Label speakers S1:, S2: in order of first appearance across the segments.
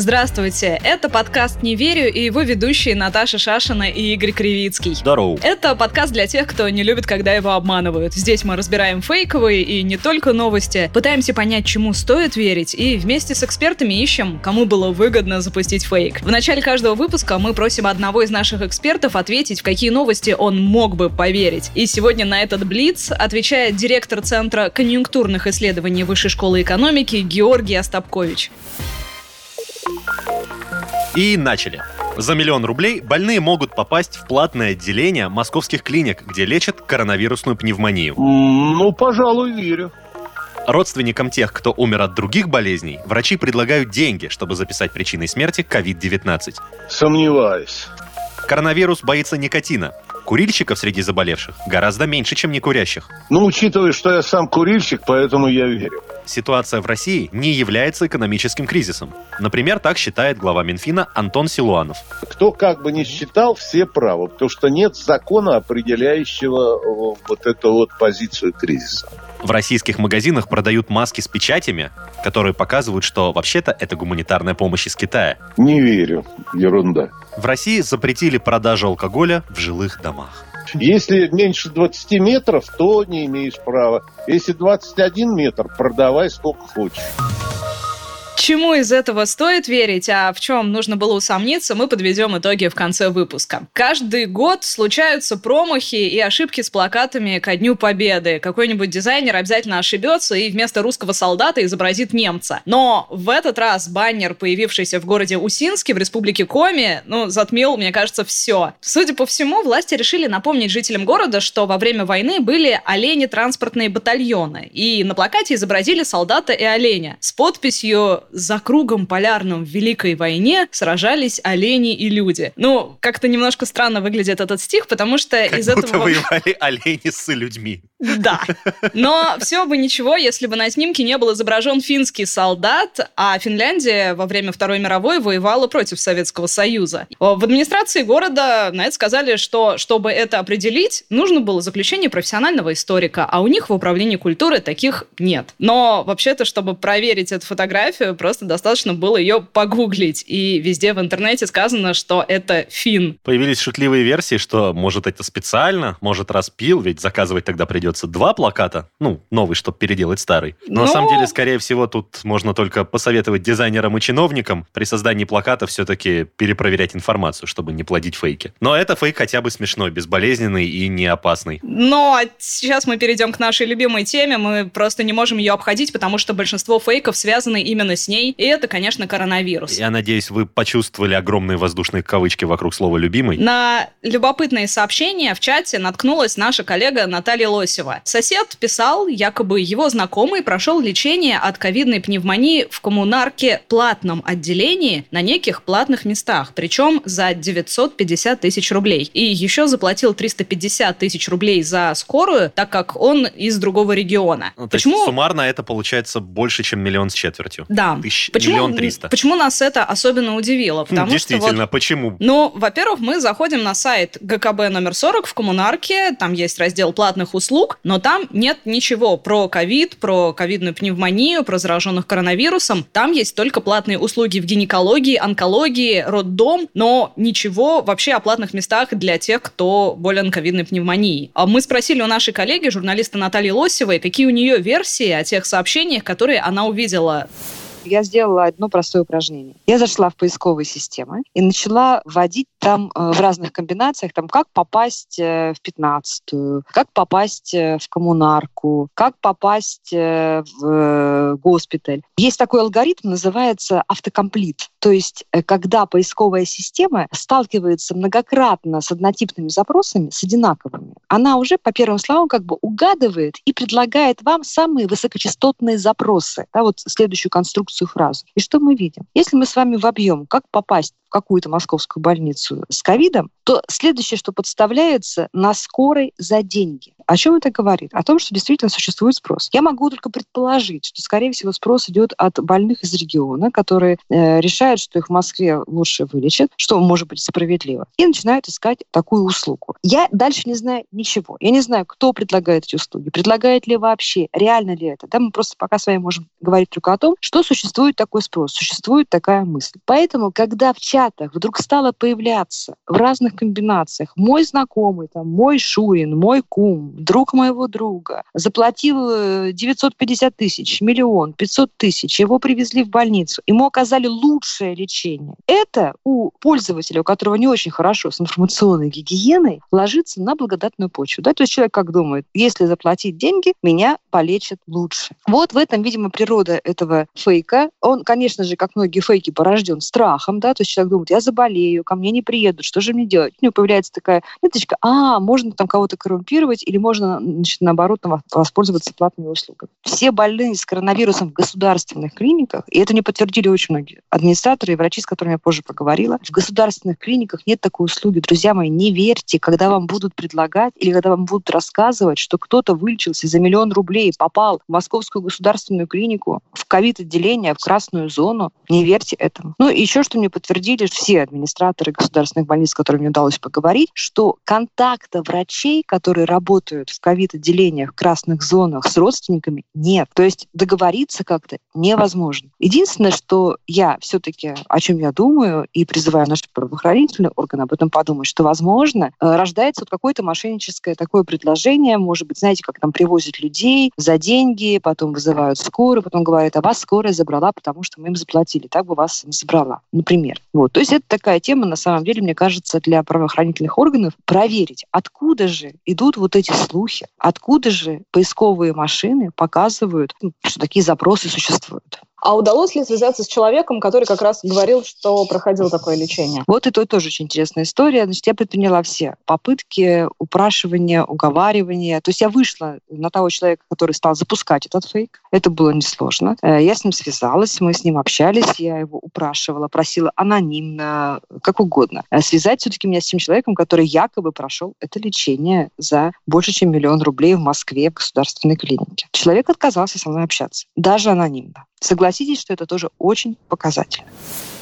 S1: Здравствуйте, это подкаст «Не верю» и его ведущие Наташа Шашина и Игорь Кривицкий.
S2: Здорово.
S1: Это подкаст для тех, кто не любит, когда его обманывают. Здесь мы разбираем фейковые и не только новости, пытаемся понять, чему стоит верить, и вместе с экспертами ищем, кому было выгодно запустить фейк. В начале каждого выпуска мы просим одного из наших экспертов ответить, в какие новости он мог бы поверить. И сегодня на этот блиц отвечает директор Центра конъюнктурных исследований Высшей школы экономики Георгий Остапкович.
S2: И начали. За миллион рублей больные могут попасть в платное отделение московских клиник, где лечат коронавирусную пневмонию.
S3: Ну, пожалуй, верю.
S2: Родственникам тех, кто умер от других болезней, врачи предлагают деньги, чтобы записать причиной смерти COVID-19.
S3: Сомневаюсь.
S2: Коронавирус боится никотина. Курильщиков среди заболевших гораздо меньше, чем некурящих.
S3: Ну, учитывая, что я сам курильщик, поэтому я верю.
S2: Ситуация в России не является экономическим кризисом. Например, так считает глава Минфина Антон Силуанов.
S3: Кто как бы не считал, все правы, потому что нет закона, определяющего э, вот эту вот позицию кризиса.
S2: В российских магазинах продают маски с печатями, которые показывают, что вообще-то это гуманитарная помощь из Китая.
S3: Не верю. Ерунда.
S2: В России запретили продажу алкоголя в жилых домах.
S3: Если меньше 20 метров, то не имеешь права. Если 21 метр, продавай сколько хочешь.
S1: Чему из этого стоит верить, а в чем нужно было усомниться, мы подведем итоги в конце выпуска. Каждый год случаются промахи и ошибки с плакатами ко Дню Победы. Какой-нибудь дизайнер обязательно ошибется и вместо русского солдата изобразит немца. Но в этот раз баннер, появившийся в городе Усинске в республике Коми, ну, затмил, мне кажется, все. Судя по всему, власти решили напомнить жителям города, что во время войны были олени-транспортные батальоны. И на плакате изобразили солдата и оленя с подписью за кругом полярным в Великой войне сражались олени и люди. Ну, как-то немножко странно выглядит этот стих, потому что
S2: как
S1: из
S2: будто
S1: этого...
S2: воевали олени с людьми.
S1: Да. Но все бы ничего, если бы на снимке не был изображен финский солдат, а Финляндия во время Второй мировой воевала против Советского Союза. В администрации города на это сказали, что чтобы это определить, нужно было заключение профессионального историка, а у них в управлении культуры таких нет. Но вообще-то, чтобы проверить эту фотографию, просто достаточно было ее погуглить. И везде в интернете сказано, что это фин.
S2: Появились шутливые версии, что может это специально, может распил, ведь заказывать тогда придется два плаката, ну, новый, чтобы переделать старый. Но
S1: Ну-
S2: на самом деле, скорее всего, тут можно только посоветовать дизайнерам и чиновникам при создании плаката все-таки перепроверять информацию, чтобы не плодить фейки. Но это фейк хотя бы смешной, безболезненный и не опасный.
S1: Но сейчас мы перейдем к нашей любимой теме. Мы просто не можем ее обходить, потому что большинство фейков связаны именно с ней. И это, конечно, коронавирус.
S2: Я надеюсь, вы почувствовали огромные воздушные кавычки вокруг слова «любимый».
S1: На любопытные сообщения в чате наткнулась наша коллега Наталья Лосева. Сосед писал, якобы его знакомый прошел лечение от ковидной пневмонии в коммунарке платном отделении на неких платных местах, причем за 950 тысяч рублей. И еще заплатил 350 тысяч рублей за скорую, так как он из другого региона.
S2: Ну, то
S1: Почему?
S2: есть суммарно это получается больше, чем миллион с четвертью.
S1: Да.
S2: Тысяч-
S1: Почему,
S2: миллион триста.
S1: Почему нас это особенно удивило? Потому что вот
S2: Действительно, почему?
S1: ну, во-первых, мы заходим на сайт ГКБ номер 40 в коммунарке, там есть раздел платных услуг, но там нет ничего про ковид, про ковидную пневмонию, про зараженных коронавирусом. Там есть только платные услуги в гинекологии, онкологии, роддом, но ничего вообще о платных местах для тех, кто болен ковидной пневмонией. А Мы спросили у нашей коллеги, журналиста Натальи Лосевой, какие у нее версии о тех сообщениях, которые она увидела
S4: я сделала одно простое упражнение. Я зашла в поисковые системы и начала вводить там э, в разных комбинациях, там, как попасть э, в пятнадцатую, как попасть э, в коммунарку, как попасть в госпиталь. Есть такой алгоритм, называется автокомплит. То есть, когда поисковая система сталкивается многократно с однотипными запросами, с одинаковыми, она уже по первым словам как бы угадывает и предлагает вам самые высокочастотные запросы. Да, вот следующую конструкцию конструкцию фразы. И что мы видим? Если мы с вами вобьем, как попасть в какую-то московскую больницу с ковидом, то следующее, что подставляется, на скорой за деньги. О чем это говорит? О том, что действительно существует спрос. Я могу только предположить, что, скорее всего, спрос идет от больных из региона, которые э, решают, что их в Москве лучше вылечат, что может быть справедливо, и начинают искать такую услугу. Я дальше не знаю ничего. Я не знаю, кто предлагает эти услуги, предлагает ли вообще, реально ли это. Да, мы просто пока с вами можем говорить только о том, что существует такой спрос, существует такая мысль. Поэтому, когда в чатах вдруг стало появляться в разных комбинациях мой знакомый, там, мой Шурин, мой кум, друг моего друга, заплатил 950 э, тысяч, миллион, 500 тысяч, его привезли в больницу, ему оказали лучшее лечение. Это у пользователя, у которого не очень хорошо с информационной гигиеной, ложится на благодатную почву. Да? То есть человек как думает, если заплатить деньги, меня полечат лучше. Вот в этом, видимо, природа этого фейка. Он, конечно же, как многие фейки, порожден страхом, да, то есть человек думает, я заболею, ко мне не приедут, что же мне делать? У него появляется такая ниточка, а, можно там кого-то коррумпировать или можно, значит, наоборот, воспользоваться платными услугами. Все больные с коронавирусом в государственных клиниках, и это не подтвердили очень многие администраторы и врачи, с которыми я позже поговорила, в государственных клиниках нет такой услуги. Друзья мои, не верьте, когда вам будут предлагать или когда вам будут рассказывать, что кто-то вылечился за миллион рублей, попал в Московскую государственную клинику, в ковид-отделение, в красную зону. Не верьте этому. Ну и еще что мне подтвердили все администраторы государственных больниц, с которыми мне удалось поговорить, что контакта врачей, которые работают в ковид-отделениях, в красных зонах с родственниками, нет. То есть договориться как-то невозможно. Единственное, что я все-таки, о чем я думаю, и призываю наши правоохранительные органы об этом подумать, что, возможно, э, рождается вот какое-то мошенническое такое предложение, может быть, знаете, как там привозят людей за деньги, потом вызывают скорую, потом говорят, а вас скорая забрала, потому что мы им заплатили, так бы вас не забрала, например. Вот. То есть это такая тема, на самом деле, мне кажется, для правоохранительных органов проверить, откуда же идут вот эти слухи, откуда же поисковые машины показывают, ну, что такие запросы существуют.
S1: А удалось ли связаться с человеком, который как раз говорил, что проходил такое лечение?
S4: Вот это тоже очень интересная история. Значит, я предприняла все попытки упрашивания, уговаривания. То есть я вышла на того человека, который стал запускать этот фейк. Это было несложно. Э, я с ним связалась, мы с ним общались, я его упрашивала, просила анонимно, как угодно. Э, связать все-таки меня с тем человеком, который якобы прошел это лечение за больше, чем миллион рублей в Москве в государственной клинике. Человек отказался со мной общаться, даже анонимно. Согласитесь, что это тоже очень показательно.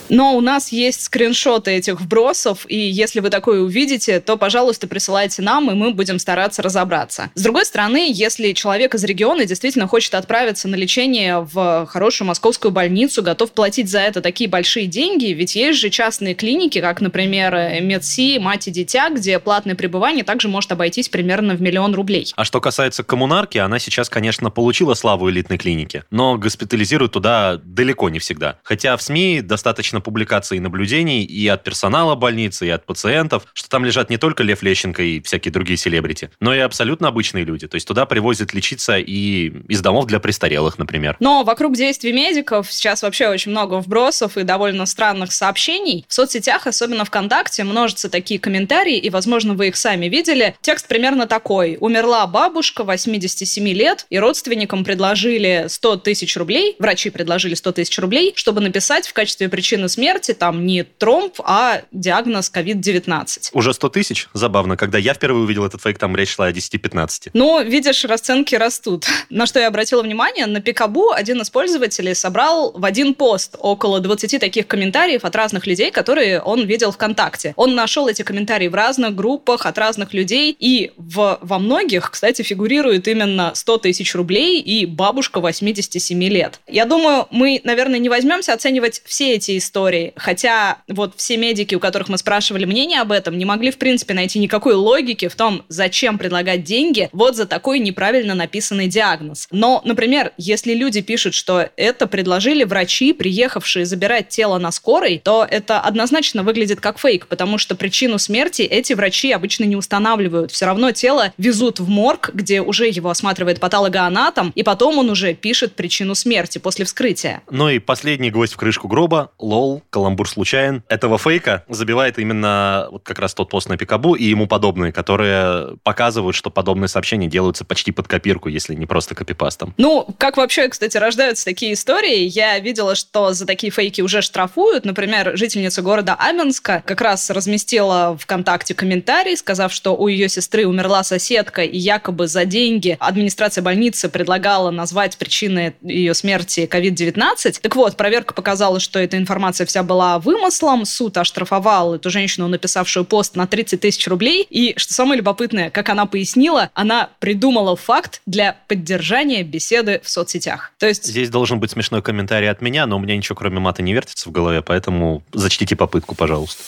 S1: Но у нас есть скриншоты этих вбросов, и если вы такое увидите, то, пожалуйста, присылайте нам, и мы будем стараться разобраться. С другой стороны, если человек из региона действительно хочет отправиться на лечение в хорошую московскую больницу, готов платить за это такие большие деньги, ведь есть же частные клиники, как, например, Медси, Мать и Дитя, где платное пребывание также может обойтись примерно в миллион рублей.
S2: А что касается коммунарки, она сейчас, конечно, получила славу элитной клиники, но госпитализируют туда далеко не всегда. Хотя в СМИ достаточно достаточно публикаций и наблюдений и от персонала больницы, и от пациентов, что там лежат не только Лев Лещенко и всякие другие селебрити, но и абсолютно обычные люди. То есть туда привозят лечиться и из домов для престарелых, например.
S1: Но вокруг действий медиков сейчас вообще очень много вбросов и довольно странных сообщений. В соцсетях, особенно ВКонтакте, множатся такие комментарии, и, возможно, вы их сами видели. Текст примерно такой. Умерла бабушка 87 лет, и родственникам предложили 100 тысяч рублей, врачи предложили 100 тысяч рублей, чтобы написать в качестве причины смерти там не тромб, а диагноз COVID-19.
S2: Уже 100 тысяч? Забавно. Когда я впервые увидел этот фейк, там речь шла о 10-15.
S1: Ну, видишь, расценки растут. На что я обратила внимание, на Пикабу один из пользователей собрал в один пост около 20 таких комментариев от разных людей, которые он видел ВКонтакте. Он нашел эти комментарии в разных группах от разных людей, и в, во многих, кстати, фигурирует именно 100 тысяч рублей и бабушка 87 лет. Я думаю, мы, наверное, не возьмемся оценивать все эти истории, истории. Хотя вот все медики, у которых мы спрашивали мнение об этом, не могли, в принципе, найти никакой логики в том, зачем предлагать деньги вот за такой неправильно написанный диагноз. Но, например, если люди пишут, что это предложили врачи, приехавшие забирать тело на скорой, то это однозначно выглядит как фейк, потому что причину смерти эти врачи обычно не устанавливают. Все равно тело везут в морг, где уже его осматривает патологоанатом, и потом он уже пишет причину смерти после вскрытия.
S2: Ну и последний гвоздь в крышку гроба – лол, каламбур случайен. Этого фейка забивает именно вот как раз тот пост на Пикабу и ему подобные, которые показывают, что подобные сообщения делаются почти под копирку, если не просто копипастом.
S1: Ну, как вообще, кстати, рождаются такие истории? Я видела, что за такие фейки уже штрафуют. Например, жительница города Абинска как раз разместила ВКонтакте комментарий, сказав, что у ее сестры умерла соседка, и якобы за деньги администрация больницы предлагала назвать причиной ее смерти COVID-19. Так вот, проверка показала, что эта информация вся была вымыслом. Суд оштрафовал эту женщину, написавшую пост, на 30 тысяч рублей. И, что самое любопытное, как она пояснила, она придумала факт для поддержания беседы в соцсетях. То есть...
S2: Здесь должен быть смешной комментарий от меня, но у меня ничего кроме мата не вертится в голове, поэтому зачтите попытку, пожалуйста.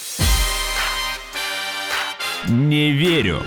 S5: Не верю.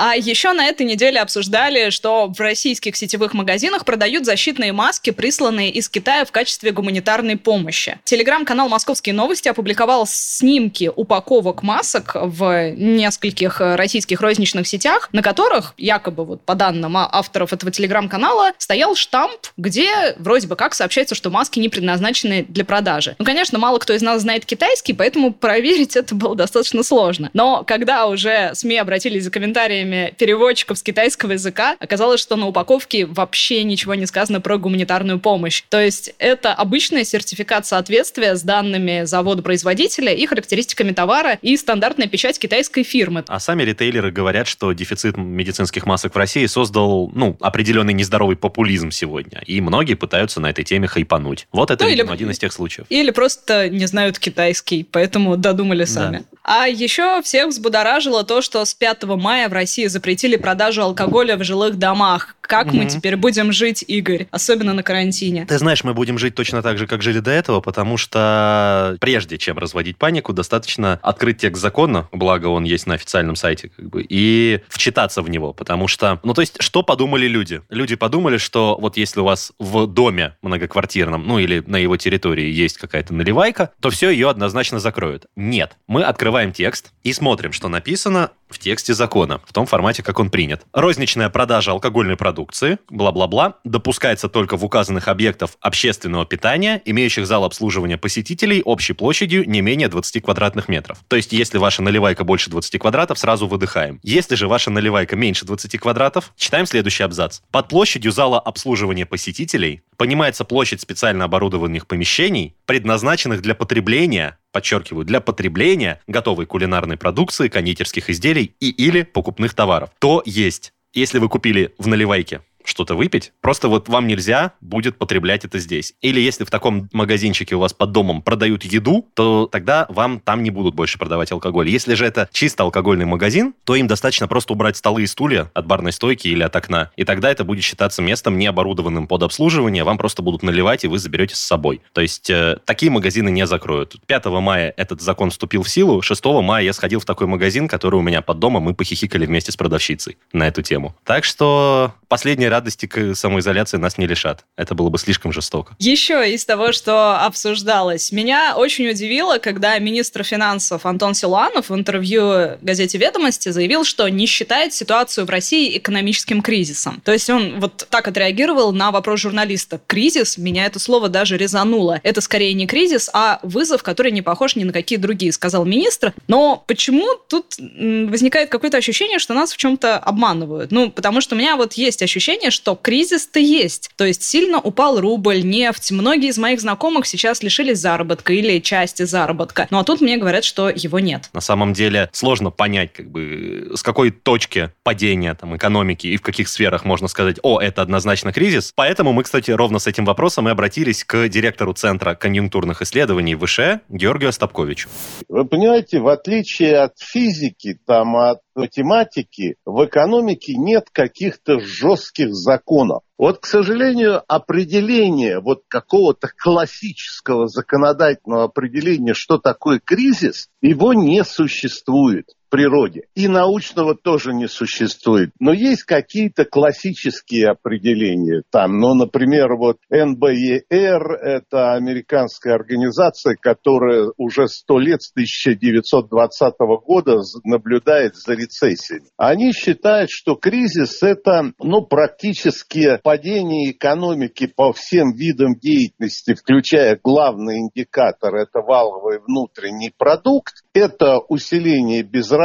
S1: А еще на этой неделе обсуждали, что в российских сетевых магазинах продают защитные маски, присланные из Китая в качестве гуманитарной помощи. Телеграм-канал «Московские новости» опубликовал снимки упаковок масок в нескольких российских розничных сетях, на которых, якобы вот по данным авторов этого телеграм-канала, стоял штамп, где вроде бы как сообщается, что маски не предназначены для продажи. Ну, конечно, мало кто из нас знает китайский, поэтому проверить это было достаточно сложно. Но когда уже СМИ обратились за комментариями усилиями переводчиков с китайского языка оказалось, что на упаковке вообще ничего не сказано про гуманитарную помощь. То есть это обычный сертификат соответствия с данными завода-производителя и характеристиками товара и стандартная печать китайской фирмы.
S2: А сами ритейлеры говорят, что дефицит медицинских масок в России создал ну, определенный нездоровый популизм сегодня. И многие пытаются на этой теме хайпануть. Вот это, ну, или, один из тех случаев.
S1: Или просто не знают китайский, поэтому додумали сами. Да. А еще всех взбудоражило то, что с 5 мая в России запретили продажу алкоголя в жилых домах. Как угу. мы теперь будем жить, Игорь? Особенно на карантине.
S2: Ты знаешь, мы будем жить точно так же, как жили до этого, потому что прежде чем разводить панику, достаточно открыть текст закона, благо он есть на официальном сайте, как бы, и вчитаться в него, потому что, ну, то есть, что подумали люди? Люди подумали, что вот если у вас в доме многоквартирном, ну, или на его территории есть какая-то наливайка, то все ее однозначно закроют. Нет. Мы открываем текст и смотрим, что написано в тексте закона, в том формате, как он принят. Розничная продажа алкогольной продукции, бла-бла-бла, допускается только в указанных объектах общественного питания, имеющих зал обслуживания посетителей общей площадью не менее 20 квадратных метров. То есть, если ваша наливайка больше 20 квадратов, сразу выдыхаем. Если же ваша наливайка меньше 20 квадратов, читаем следующий абзац. Под площадью зала обслуживания посетителей понимается площадь специально оборудованных помещений, предназначенных для потребления подчеркиваю, для потребления готовой кулинарной продукции, кондитерских изделий и или покупных товаров. То есть, если вы купили в наливайке что-то выпить, просто вот вам нельзя будет потреблять это здесь. Или если в таком магазинчике у вас под домом продают еду, то тогда вам там не будут больше продавать алкоголь. Если же это чисто алкогольный магазин, то им достаточно просто убрать столы и стулья от барной стойки или от окна. И тогда это будет считаться местом, не оборудованным под обслуживание, вам просто будут наливать, и вы заберете с собой. То есть э, такие магазины не закроют. 5 мая этот закон вступил в силу, 6 мая я сходил в такой магазин, который у меня под домом, мы похихикали вместе с продавщицей на эту тему. Так что последний радости к самоизоляции нас не лишат. Это было бы слишком жестоко.
S1: Еще из того, что обсуждалось. Меня очень удивило, когда министр финансов Антон Силуанов в интервью газете «Ведомости» заявил, что не считает ситуацию в России экономическим кризисом. То есть он вот так отреагировал на вопрос журналиста. Кризис, меня это слово даже резануло. Это скорее не кризис, а вызов, который не похож ни на какие другие, сказал министр. Но почему тут возникает какое-то ощущение, что нас в чем-то обманывают? Ну, потому что у меня вот есть ощущение, что кризис-то есть. То есть сильно упал рубль, нефть. Многие из моих знакомых сейчас лишились заработка или части заработка. Ну а тут мне говорят, что его нет.
S2: На самом деле сложно понять, как бы, с какой точки падения там, экономики и в каких сферах можно сказать, о, это однозначно кризис. Поэтому мы, кстати, ровно с этим вопросом и обратились к директору Центра конъюнктурных исследований ВШ Георгию Остапковичу.
S3: Вы понимаете, в отличие от физики, там, от математики, в экономике нет каких-то жестких законов. Вот, к сожалению, определение вот какого-то классического законодательного определения, что такое кризис, его не существует. Природе. И научного тоже не существует. Но есть какие-то классические определения там. Ну, например, вот НБЕР – это американская организация, которая уже сто лет с 1920 года наблюдает за рецессией. Они считают, что кризис – это ну, практически падение экономики по всем видам деятельности, включая главный индикатор – это валовый внутренний продукт, это усиление безработицы,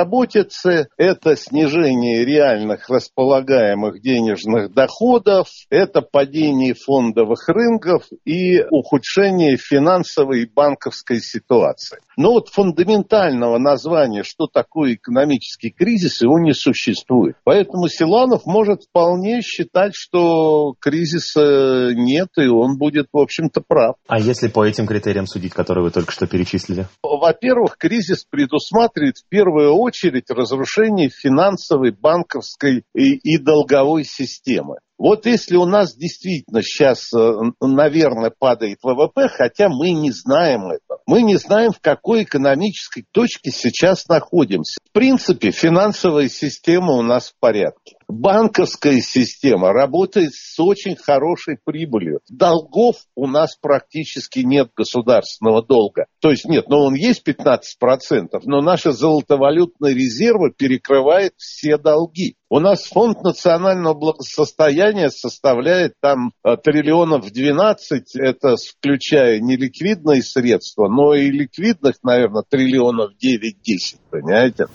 S3: это снижение реальных располагаемых денежных доходов, это падение фондовых рынков и ухудшение финансовой и банковской ситуации. Но вот фундаментального названия, что такое экономический кризис, его не существует. Поэтому Силанов может вполне считать, что кризиса нет, и он будет, в общем-то, прав.
S2: А если по этим критериям судить, которые вы только что перечислили?
S3: Во-первых, кризис предусматривает в первую очередь разрушение финансовой, банковской и, и долговой системы. Вот если у нас действительно сейчас, э, наверное, падает ВВП, хотя мы не знаем этого, мы не знаем, в какой экономической точке сейчас находимся. В принципе, финансовая система у нас в порядке. Банковская система работает с очень хорошей прибылью. Долгов у нас практически нет государственного долга. То есть нет, но он есть 15%, но наши золотовалютные резервы перекрывают все долги. У нас фонд национального благосостояния составляет там э, триллионов 12, это включая неликвидные средства, но и ликвидных, наверное, триллионов 9-10, понимаете?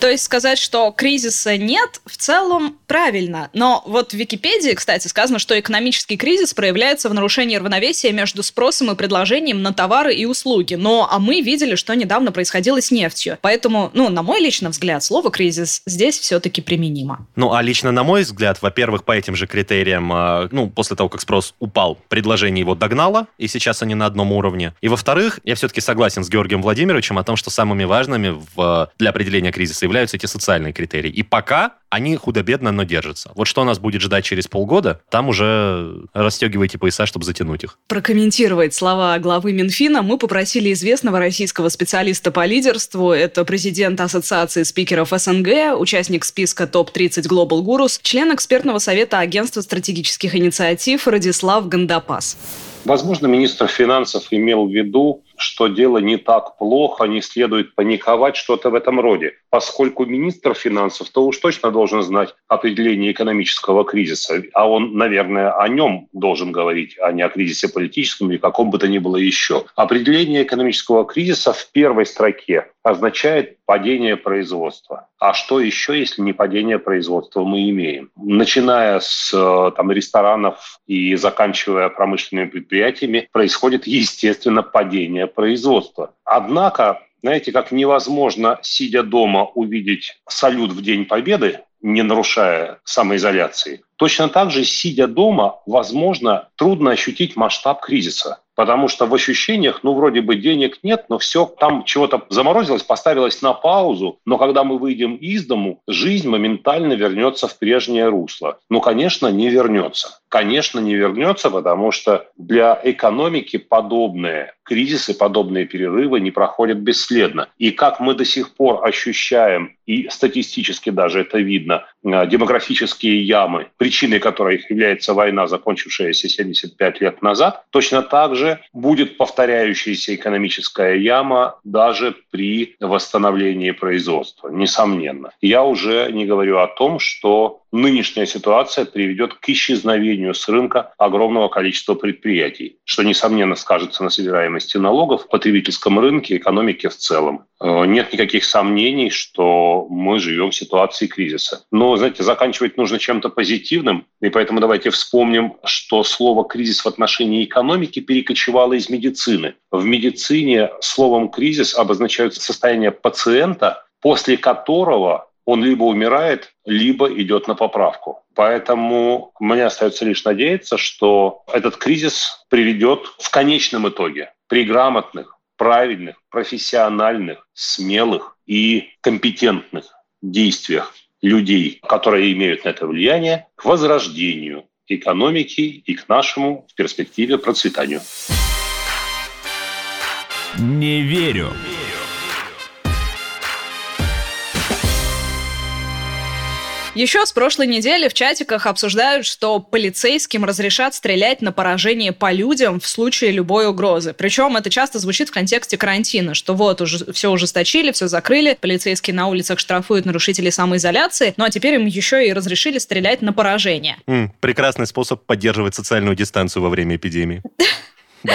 S1: То есть сказать, что кризиса нет, в целом правильно. Но вот в Википедии, кстати, сказано, что экономический кризис проявляется в нарушении равновесия между спросом и предложением на товары и услуги. Но а мы видели, что недавно происходило с нефтью. Поэтому, ну, на мой личный взгляд, слово «кризис» здесь все-таки применимо.
S2: Ну, а лично на мой взгляд, во-первых, по этим же критериям, а, ну, после того, как спрос упал, предложение его догнало, и сейчас они на одном уровне. И во-вторых, я все-таки согласен с Георгием Владимировичем о том, что самыми важными в, для определения кризиса являются эти социальные критерии. И пока они худо-бедно, но держатся. Вот что нас будет ждать через полгода, там уже расстегивайте пояса, чтобы затянуть их.
S1: Прокомментировать слова главы Минфина мы попросили известного российского специалиста по лидерству. Это президент Ассоциации спикеров СНГ, участник списка ТОП-30 Global Gurus, член экспертного совета Агентства стратегических инициатив Радислав Гандапас.
S6: Возможно, министр финансов имел в виду, что дело не так плохо, не следует паниковать, что-то в этом роде. Поскольку министр финансов, то уж точно должен знать определение экономического кризиса. А он, наверное, о нем должен говорить, а не о кризисе политическом или каком бы то ни было еще. Определение экономического кризиса в первой строке означает падение производства. А что еще, если не падение производства мы имеем? Начиная с э, там, ресторанов и заканчивая промышленными предприятиями, происходит, естественно, падение производства. Однако, знаете, как невозможно, сидя дома, увидеть салют в День Победы, не нарушая самоизоляции, точно так же, сидя дома, возможно, трудно ощутить масштаб кризиса. Потому что в ощущениях, ну, вроде бы денег нет, но все там чего-то заморозилось, поставилось на паузу. Но когда мы выйдем из дому, жизнь моментально вернется в прежнее русло. Ну, конечно, не вернется. Конечно, не вернется, потому что для экономики подобные кризисы, подобные перерывы не проходят бесследно. И как мы до сих пор ощущаем, и статистически даже это видно, э, демографические ямы, причиной которых является война, закончившаяся 75 лет назад, точно так же будет повторяющаяся экономическая яма даже при восстановлении производства, несомненно. Я уже не говорю о том, что нынешняя ситуация приведет к исчезновению с рынка огромного количества предприятий, что, несомненно, скажется на собираемости налогов, в потребительском рынке, экономике в целом. Э, нет никаких сомнений, что мы живем в ситуации кризиса. Но, знаете, заканчивать нужно чем-то позитивным, и поэтому давайте вспомним, что слово «кризис» в отношении экономики перекочевало из медицины. В медицине словом «кризис» обозначаются состояние пациента, после которого он либо умирает, либо идет на поправку. Поэтому мне остается лишь надеяться, что этот кризис приведет в конечном итоге при грамотных, правильных, профессиональных, смелых и компетентных действиях людей, которые имеют на это влияние, к возрождению экономики и к нашему в перспективе процветанию.
S5: Не верю.
S1: Еще с прошлой недели в чатиках обсуждают, что полицейским разрешат стрелять на поражение по людям в случае любой угрозы. Причем это часто звучит в контексте карантина, что вот уже все ужесточили, все закрыли, полицейские на улицах штрафуют нарушителей самоизоляции, ну а теперь им еще и разрешили стрелять на поражение.
S2: М, прекрасный способ поддерживать социальную дистанцию во время эпидемии. Да.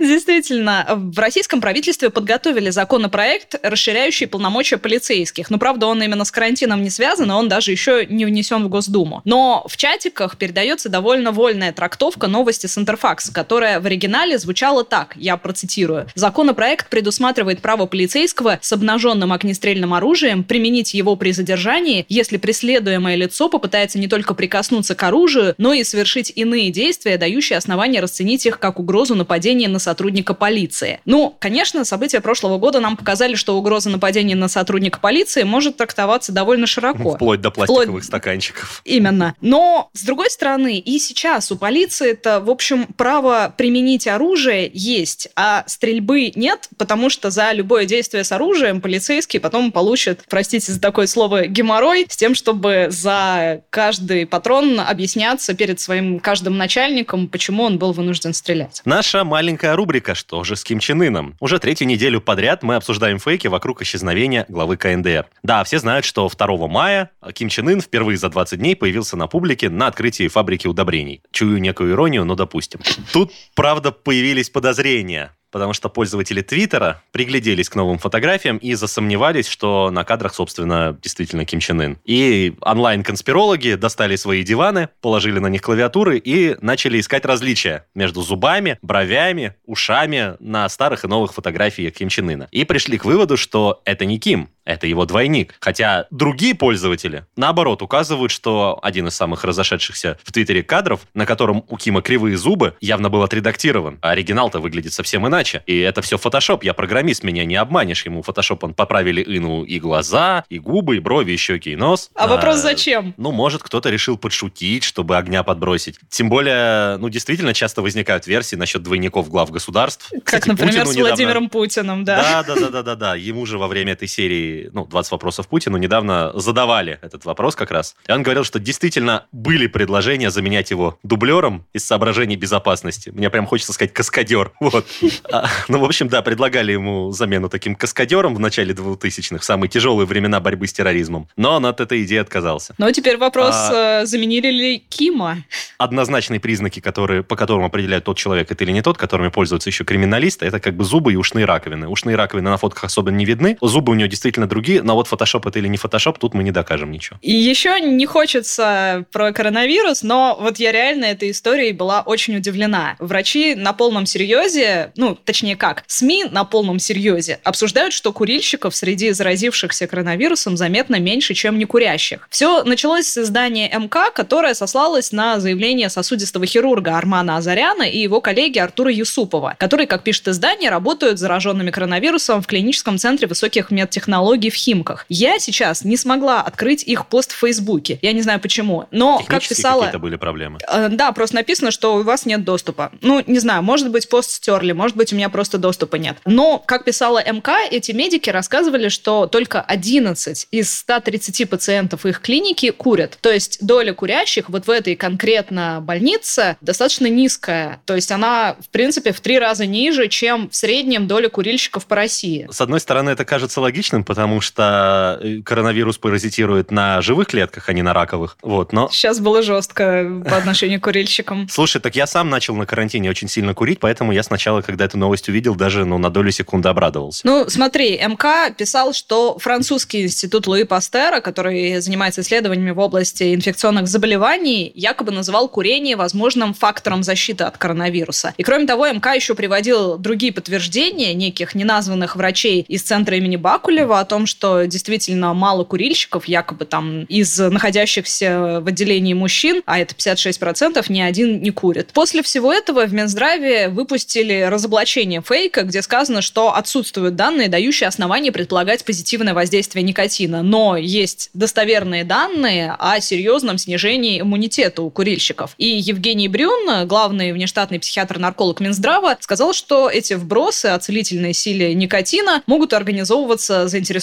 S1: Действительно, в российском правительстве подготовили законопроект, расширяющий полномочия полицейских. Ну, правда, он именно с карантином не связан, и он даже еще не внесен в Госдуму. Но в чатиках передается довольно вольная трактовка новости с Интерфакса, которая в оригинале звучала так, я процитирую. Законопроект предусматривает право полицейского с обнаженным огнестрельным оружием применить его при задержании, если преследуемое лицо попытается не только прикоснуться к оружию, но и совершить иные действия, дающие основания расценить их как угрозу нападения на сотрудника полиции. Ну, конечно, события прошлого года нам показали, что угроза нападения на сотрудника полиции может трактоваться довольно широко.
S2: Вплоть до пластиковых
S1: Вплоть-
S2: стаканчиков.
S1: Именно. Но, с другой стороны, и сейчас у полиции это, в общем, право применить оружие есть, а стрельбы нет, потому что за любое действие с оружием полицейский потом получит, простите за такое слово, геморрой, с тем, чтобы за каждый патрон объясняться перед своим каждым начальником, почему он был вынужден стрелять.
S2: Наша маленькая рубрика «Что же с Ким Чен Ыном?». Уже третью неделю подряд мы обсуждаем фейки вокруг исчезновения главы КНДР. Да, все знают, что 2 мая Ким Чен Ын впервые за 20 дней появился на публике на открытии фабрики удобрений. Чую некую иронию, но допустим. Тут, правда, появились подозрения потому что пользователи Твиттера пригляделись к новым фотографиям и засомневались, что на кадрах, собственно, действительно Ким Чен Ын. И онлайн-конспирологи достали свои диваны, положили на них клавиатуры и начали искать различия между зубами, бровями, ушами на старых и новых фотографиях Ким Чен Ына. И пришли к выводу, что это не Ким, это его двойник. Хотя другие пользователи, наоборот, указывают, что один из самых разошедшихся в Твиттере кадров, на котором у Кима кривые зубы, явно был отредактирован. А оригинал-то выглядит совсем иначе. И это все фотошоп. Я программист, меня не обманешь. Ему фотошоп он поправили Ину и глаза, и губы, и брови, и щеки, и нос.
S1: А вопрос зачем?
S2: Ну, может, кто-то решил подшутить, чтобы огня подбросить. Тем более, ну, действительно, часто возникают версии насчет двойников глав государств.
S1: Как,
S2: Кстати,
S1: например,
S2: Путину
S1: с
S2: недавно-
S1: Владимиром Путиным, да.
S2: да, да, да, да, да, да. Ему же во время этой серии, ну, 20 вопросов Путину недавно задавали этот вопрос как раз. И он говорил, что действительно были предложения заменять его дублером из соображений безопасности. Мне прям хочется сказать каскадер. Вот. А, Ну, в общем, да, предлагали ему замену таким каскадером в начале 2000-х, в самые тяжелые времена борьбы с терроризмом. Но он от этой идеи отказался.
S1: Но теперь вопрос,
S2: А-
S1: э, заменили ли Кима?
S2: Однозначные признаки, которые, по которым определяют тот человек это или не тот, которыми пользуются еще криминалисты, это как бы зубы и ушные раковины. Ушные раковины на фотках особо не видны, зубы у него действительно другие, но вот фотошоп это или не фотошоп, тут мы не докажем ничего.
S1: И еще не хочется про коронавирус, но вот я реально этой историей была очень удивлена. Врачи на полном серьезе, ну, точнее как, СМИ на полном серьезе обсуждают, что курильщиков среди заразившихся коронавирусом заметно меньше, чем некурящих. Все началось с издания МК, которое сослалось на заявление сосудистого хирурга Армана Азаряна и его коллеги Артура Юсупова, которые, как пишет издание, работают с зараженными коронавирусом в клиническом центре высоких медтехнологий в Химках. Я сейчас не смогла открыть их пост в Фейсбуке. Я не знаю почему. Но, как писала...
S2: какие-то были проблемы.
S1: Э, Да, просто написано, что у вас нет доступа. Ну, не знаю, может быть, пост стерли, может быть, у меня просто доступа нет. Но, как писала МК, эти медики рассказывали, что только 11 из 130 пациентов их клиники курят. То есть доля курящих вот в этой конкретно больнице достаточно низкая. То есть она, в принципе, в три раза ниже, чем в среднем доля курильщиков по России.
S2: С одной стороны, это кажется логичным, потому что э, коронавирус паразитирует на живых клетках, а не на раковых. Вот, но
S1: Сейчас было жестко по отношению к курильщикам.
S2: Слушай, так я сам начал на карантине очень сильно курить, поэтому я сначала, когда эту новость увидел, даже ну, на долю секунды обрадовался.
S1: Ну, смотри, МК писал, что французский институт Луи Пастера, который занимается исследованиями в области инфекционных заболеваний, якобы называл курение возможным фактором защиты от коронавируса. И кроме того, МК еще приводил другие подтверждения неких неназванных врачей из центра имени Бакулева о том, что действительно мало курильщиков, якобы там из находящихся в отделении мужчин, а это 56%, ни один не курит. После всего этого в Минздраве выпустили разоблачение фейка, где сказано, что отсутствуют данные, дающие основания предполагать позитивное воздействие никотина. Но есть достоверные данные о серьезном снижении иммунитета у курильщиков. И Евгений Брюн, главный внештатный психиатр-нарколог Минздрава, сказал, что эти вбросы о целительной силе никотина могут организовываться заинтересованными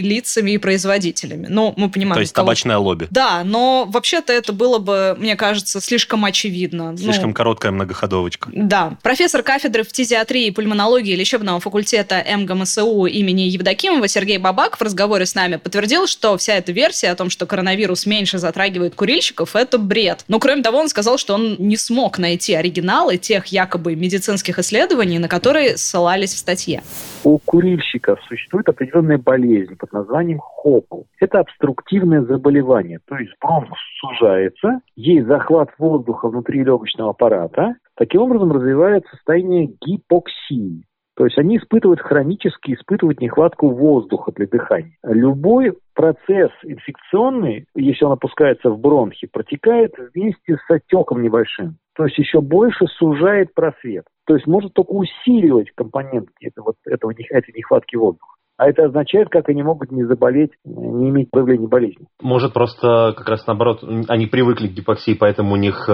S1: лицами и производителями. Ну, мы понимаем...
S2: То есть
S1: кого...
S2: табачное лобби.
S1: Да, но вообще-то это было бы, мне кажется, слишком очевидно.
S2: Слишком
S1: ну,
S2: короткая многоходовочка.
S1: Да. Профессор кафедры фтизиатрии и пульмонологии лечебного факультета МГМСУ имени Евдокимова Сергей Бабак в разговоре с нами подтвердил, что вся эта версия о том, что коронавирус меньше затрагивает курильщиков, это бред. Но кроме того, он сказал, что он не смог найти оригиналы тех якобы медицинских исследований, на которые ссылались в статье.
S7: У курильщиков существует определенная болезнь под названием ХОПЛ. Это обструктивное заболевание, то есть бронх сужается, есть захват воздуха внутри легочного аппарата, таким образом развивается состояние гипоксии. То есть они испытывают хронически, испытывают нехватку воздуха для дыхания. Любой процесс инфекционный, если он опускается в бронхи, протекает вместе с отеком небольшим. То есть еще больше сужает просвет. То есть может только усиливать компонент этого, этого, этой нехватки воздуха. А это означает, как они могут не заболеть, не иметь проявления болезни.
S2: Может, просто как раз наоборот, они привыкли к гипоксии, поэтому у них э,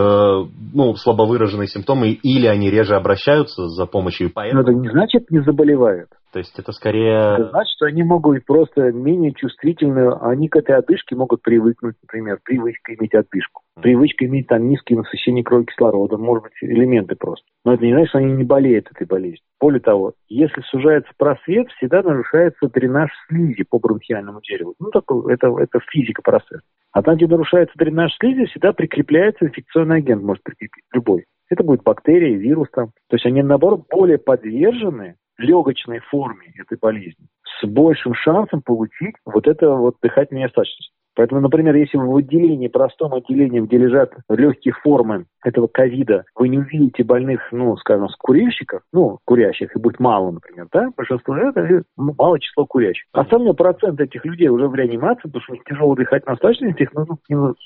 S2: ну, слабо выраженные симптомы, или они реже обращаются за помощью,
S7: поэтому... Но это не значит не заболевают.
S2: То есть это скорее...
S7: Это значит, что они могут просто менее чувствительны, они к этой одышке могут привыкнуть, например, привычка иметь одышку. Привычка иметь там низкие насыщение крови кислородом, может быть, элементы просто. Но это не значит, что они не болеют этой болезнью. Более того, если сужается просвет, всегда нарушается дренаж слизи по бронхиальному дереву. Ну, такой, это, это физика процесса. А там, где нарушается дренаж слизи, всегда прикрепляется инфекционный агент, может прикрепить любой. Это будет бактерия, вирус там. То есть они, наоборот, более подвержены легочной форме этой болезни с большим шансом получить вот это вот дыхательную недостаточность. Поэтому, например, если в отделении, простом отделении, где лежат легкие формы этого ковида, вы не увидите больных, ну, скажем, с курильщиков, ну, курящих, и будет мало, например, да, большинство это мало число курящих. Остальной процент этих людей уже в реанимации, потому что у них тяжелая дыхательная недостаточность, их нужно,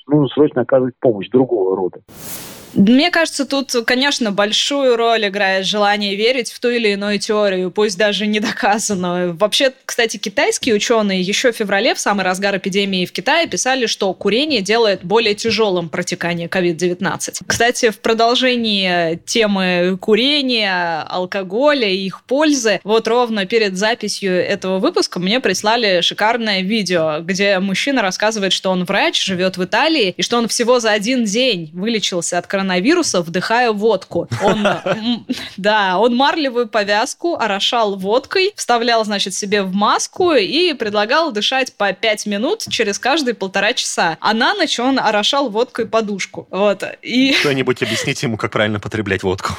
S7: нужно срочно оказывать помощь другого рода.
S1: Мне кажется, тут, конечно, большую роль играет желание верить в ту или иную теорию, пусть даже не доказанную. Вообще, кстати, китайские ученые еще в феврале, в самый разгар эпидемии в Китае, писали, что курение делает более тяжелым протекание COVID-19. Кстати, в продолжении темы курения, алкоголя и их пользы, вот ровно перед записью этого выпуска мне прислали шикарное видео, где мужчина рассказывает, что он врач, живет в Италии, и что он всего за один день вылечился от коронавируса коронавируса, вдыхая водку. Он, да, он марлевую повязку орошал водкой, вставлял, значит, себе в маску и предлагал дышать по 5 минут через каждые полтора часа. А на ночь он орошал водкой подушку. Вот. И...
S2: Кто-нибудь объясните ему, как правильно потреблять водку.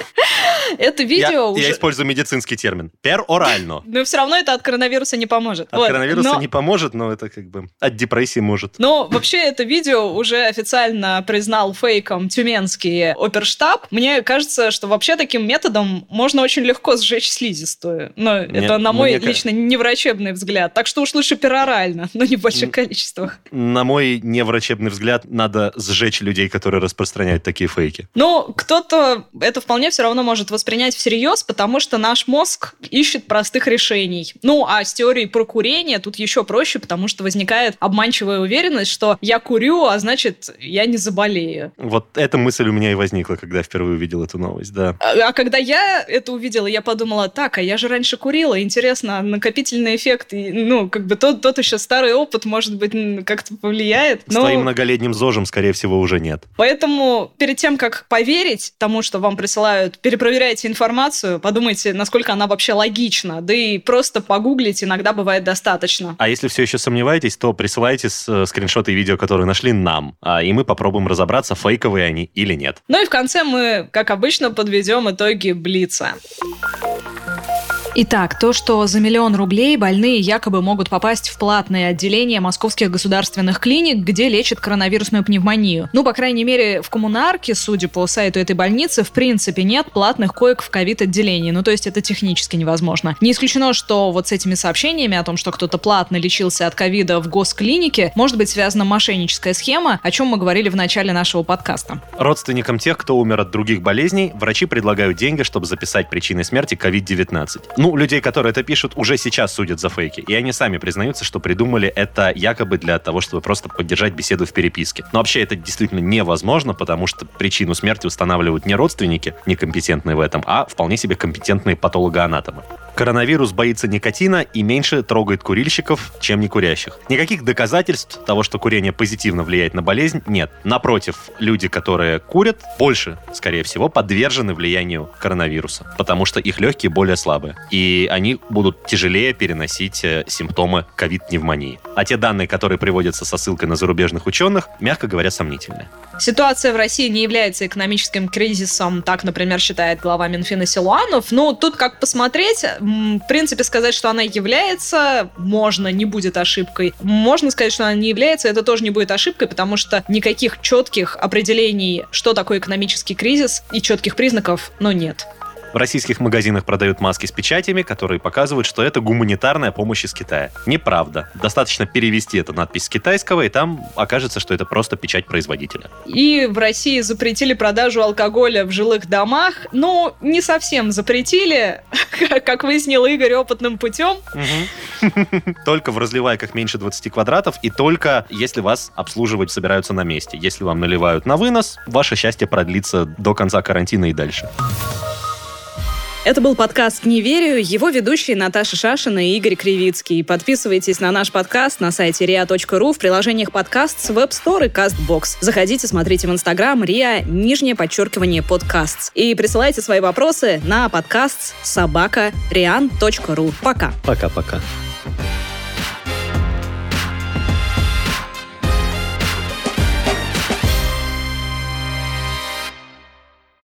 S1: Это видео
S2: я,
S1: уже...
S2: Я использую медицинский термин. Перорально.
S1: Но все равно это от коронавируса не поможет.
S2: От вот. коронавируса но... не поможет, но это как бы от депрессии может.
S1: Но вообще это видео уже официально признал фейком тюменский оперштаб, мне кажется, что вообще таким методом можно очень легко сжечь слизистую. Но мне, это на мой мне... лично неврачебный взгляд. Так что уж лучше перорально, но не в больших количествах.
S2: На мой неврачебный взгляд, надо сжечь людей, которые распространяют такие фейки.
S1: Ну, кто-то это вполне все равно может воспринять всерьез, потому что наш мозг ищет простых решений. Ну, а с теорией про курение тут еще проще, потому что возникает обманчивая уверенность, что я курю, а значит, я не заболею.
S2: Вот эта мысль у меня и возникла, когда я впервые увидел эту новость, да.
S1: А, а когда я это увидела, я подумала, так, а я же раньше курила, интересно, накопительный эффект, и, ну, как бы тот, тот еще старый опыт, может быть, как-то повлияет.
S2: Но... С твоим многолетним ЗОЖем, скорее всего, уже нет.
S1: Поэтому перед тем, как поверить тому, что вам присылают, перепроверяйте информацию, подумайте, насколько она вообще логична, да и просто погуглить иногда бывает достаточно.
S2: А если все еще сомневаетесь, то присылайте э, скриншоты и видео, которые нашли нам, а, и мы попробуем разобраться, фейковые они или нет.
S1: Ну и в конце мы, как обычно, подведем итоги Блица. Итак, то, что за миллион рублей больные якобы могут попасть в платное отделение московских государственных клиник, где лечат коронавирусную пневмонию. Ну, по крайней мере, в коммунарке, судя по сайту этой больницы, в принципе нет платных коек в ковид-отделении. Ну, то есть это технически невозможно. Не исключено, что вот с этими сообщениями о том, что кто-то платно лечился от ковида в госклинике, может быть связана мошенническая схема, о чем мы говорили в начале нашего подкаста.
S2: Родственникам тех, кто умер от других болезней, врачи предлагают деньги, чтобы записать причины смерти COVID-19. Ну, людей, которые это пишут, уже сейчас судят за фейки. И они сами признаются, что придумали это якобы для того, чтобы просто поддержать беседу в переписке. Но вообще это действительно невозможно, потому что причину смерти устанавливают не родственники, некомпетентные в этом, а вполне себе компетентные патологоанатомы. Коронавирус боится никотина и меньше трогает курильщиков, чем не курящих. Никаких доказательств того, что курение позитивно влияет на болезнь, нет. Напротив, люди, которые курят, больше, скорее всего, подвержены влиянию коронавируса, потому что их легкие более слабые. И они будут тяжелее переносить э, симптомы ковид-пневмонии. А те данные, которые приводятся со ссылкой на зарубежных ученых, мягко говоря, сомнительные.
S1: Ситуация в России не является экономическим кризисом, так, например, считает глава Минфина Силуанов. Но тут как посмотреть, в принципе, сказать, что она является, можно, не будет ошибкой. Можно сказать, что она не является, это тоже не будет ошибкой, потому что никаких четких определений, что такое экономический кризис, и четких признаков, ну, нет.
S2: В российских магазинах продают маски с печатями, которые показывают, что это гуманитарная помощь из Китая. Неправда. Достаточно перевести эту надпись с китайского, и там окажется, что это просто печать производителя.
S1: И в России запретили продажу алкоголя в жилых домах. Ну, не совсем запретили, как выяснил Игорь опытным путем.
S2: Только в разливайках меньше 20 квадратов, и только если вас обслуживать собираются на месте. Если вам наливают на вынос, ваше счастье продлится до конца карантина и дальше.
S1: Это был подкаст «Не верю». Его ведущие Наташа Шашина и Игорь Кривицкий. Подписывайтесь на наш подкаст на сайте ria.ru в приложениях подкаст с Web Store и CastBox. Заходите, смотрите в Инстаграм ria, нижнее подчеркивание подкаст. И присылайте свои вопросы на подкаст собака Пока.
S2: Пока-пока.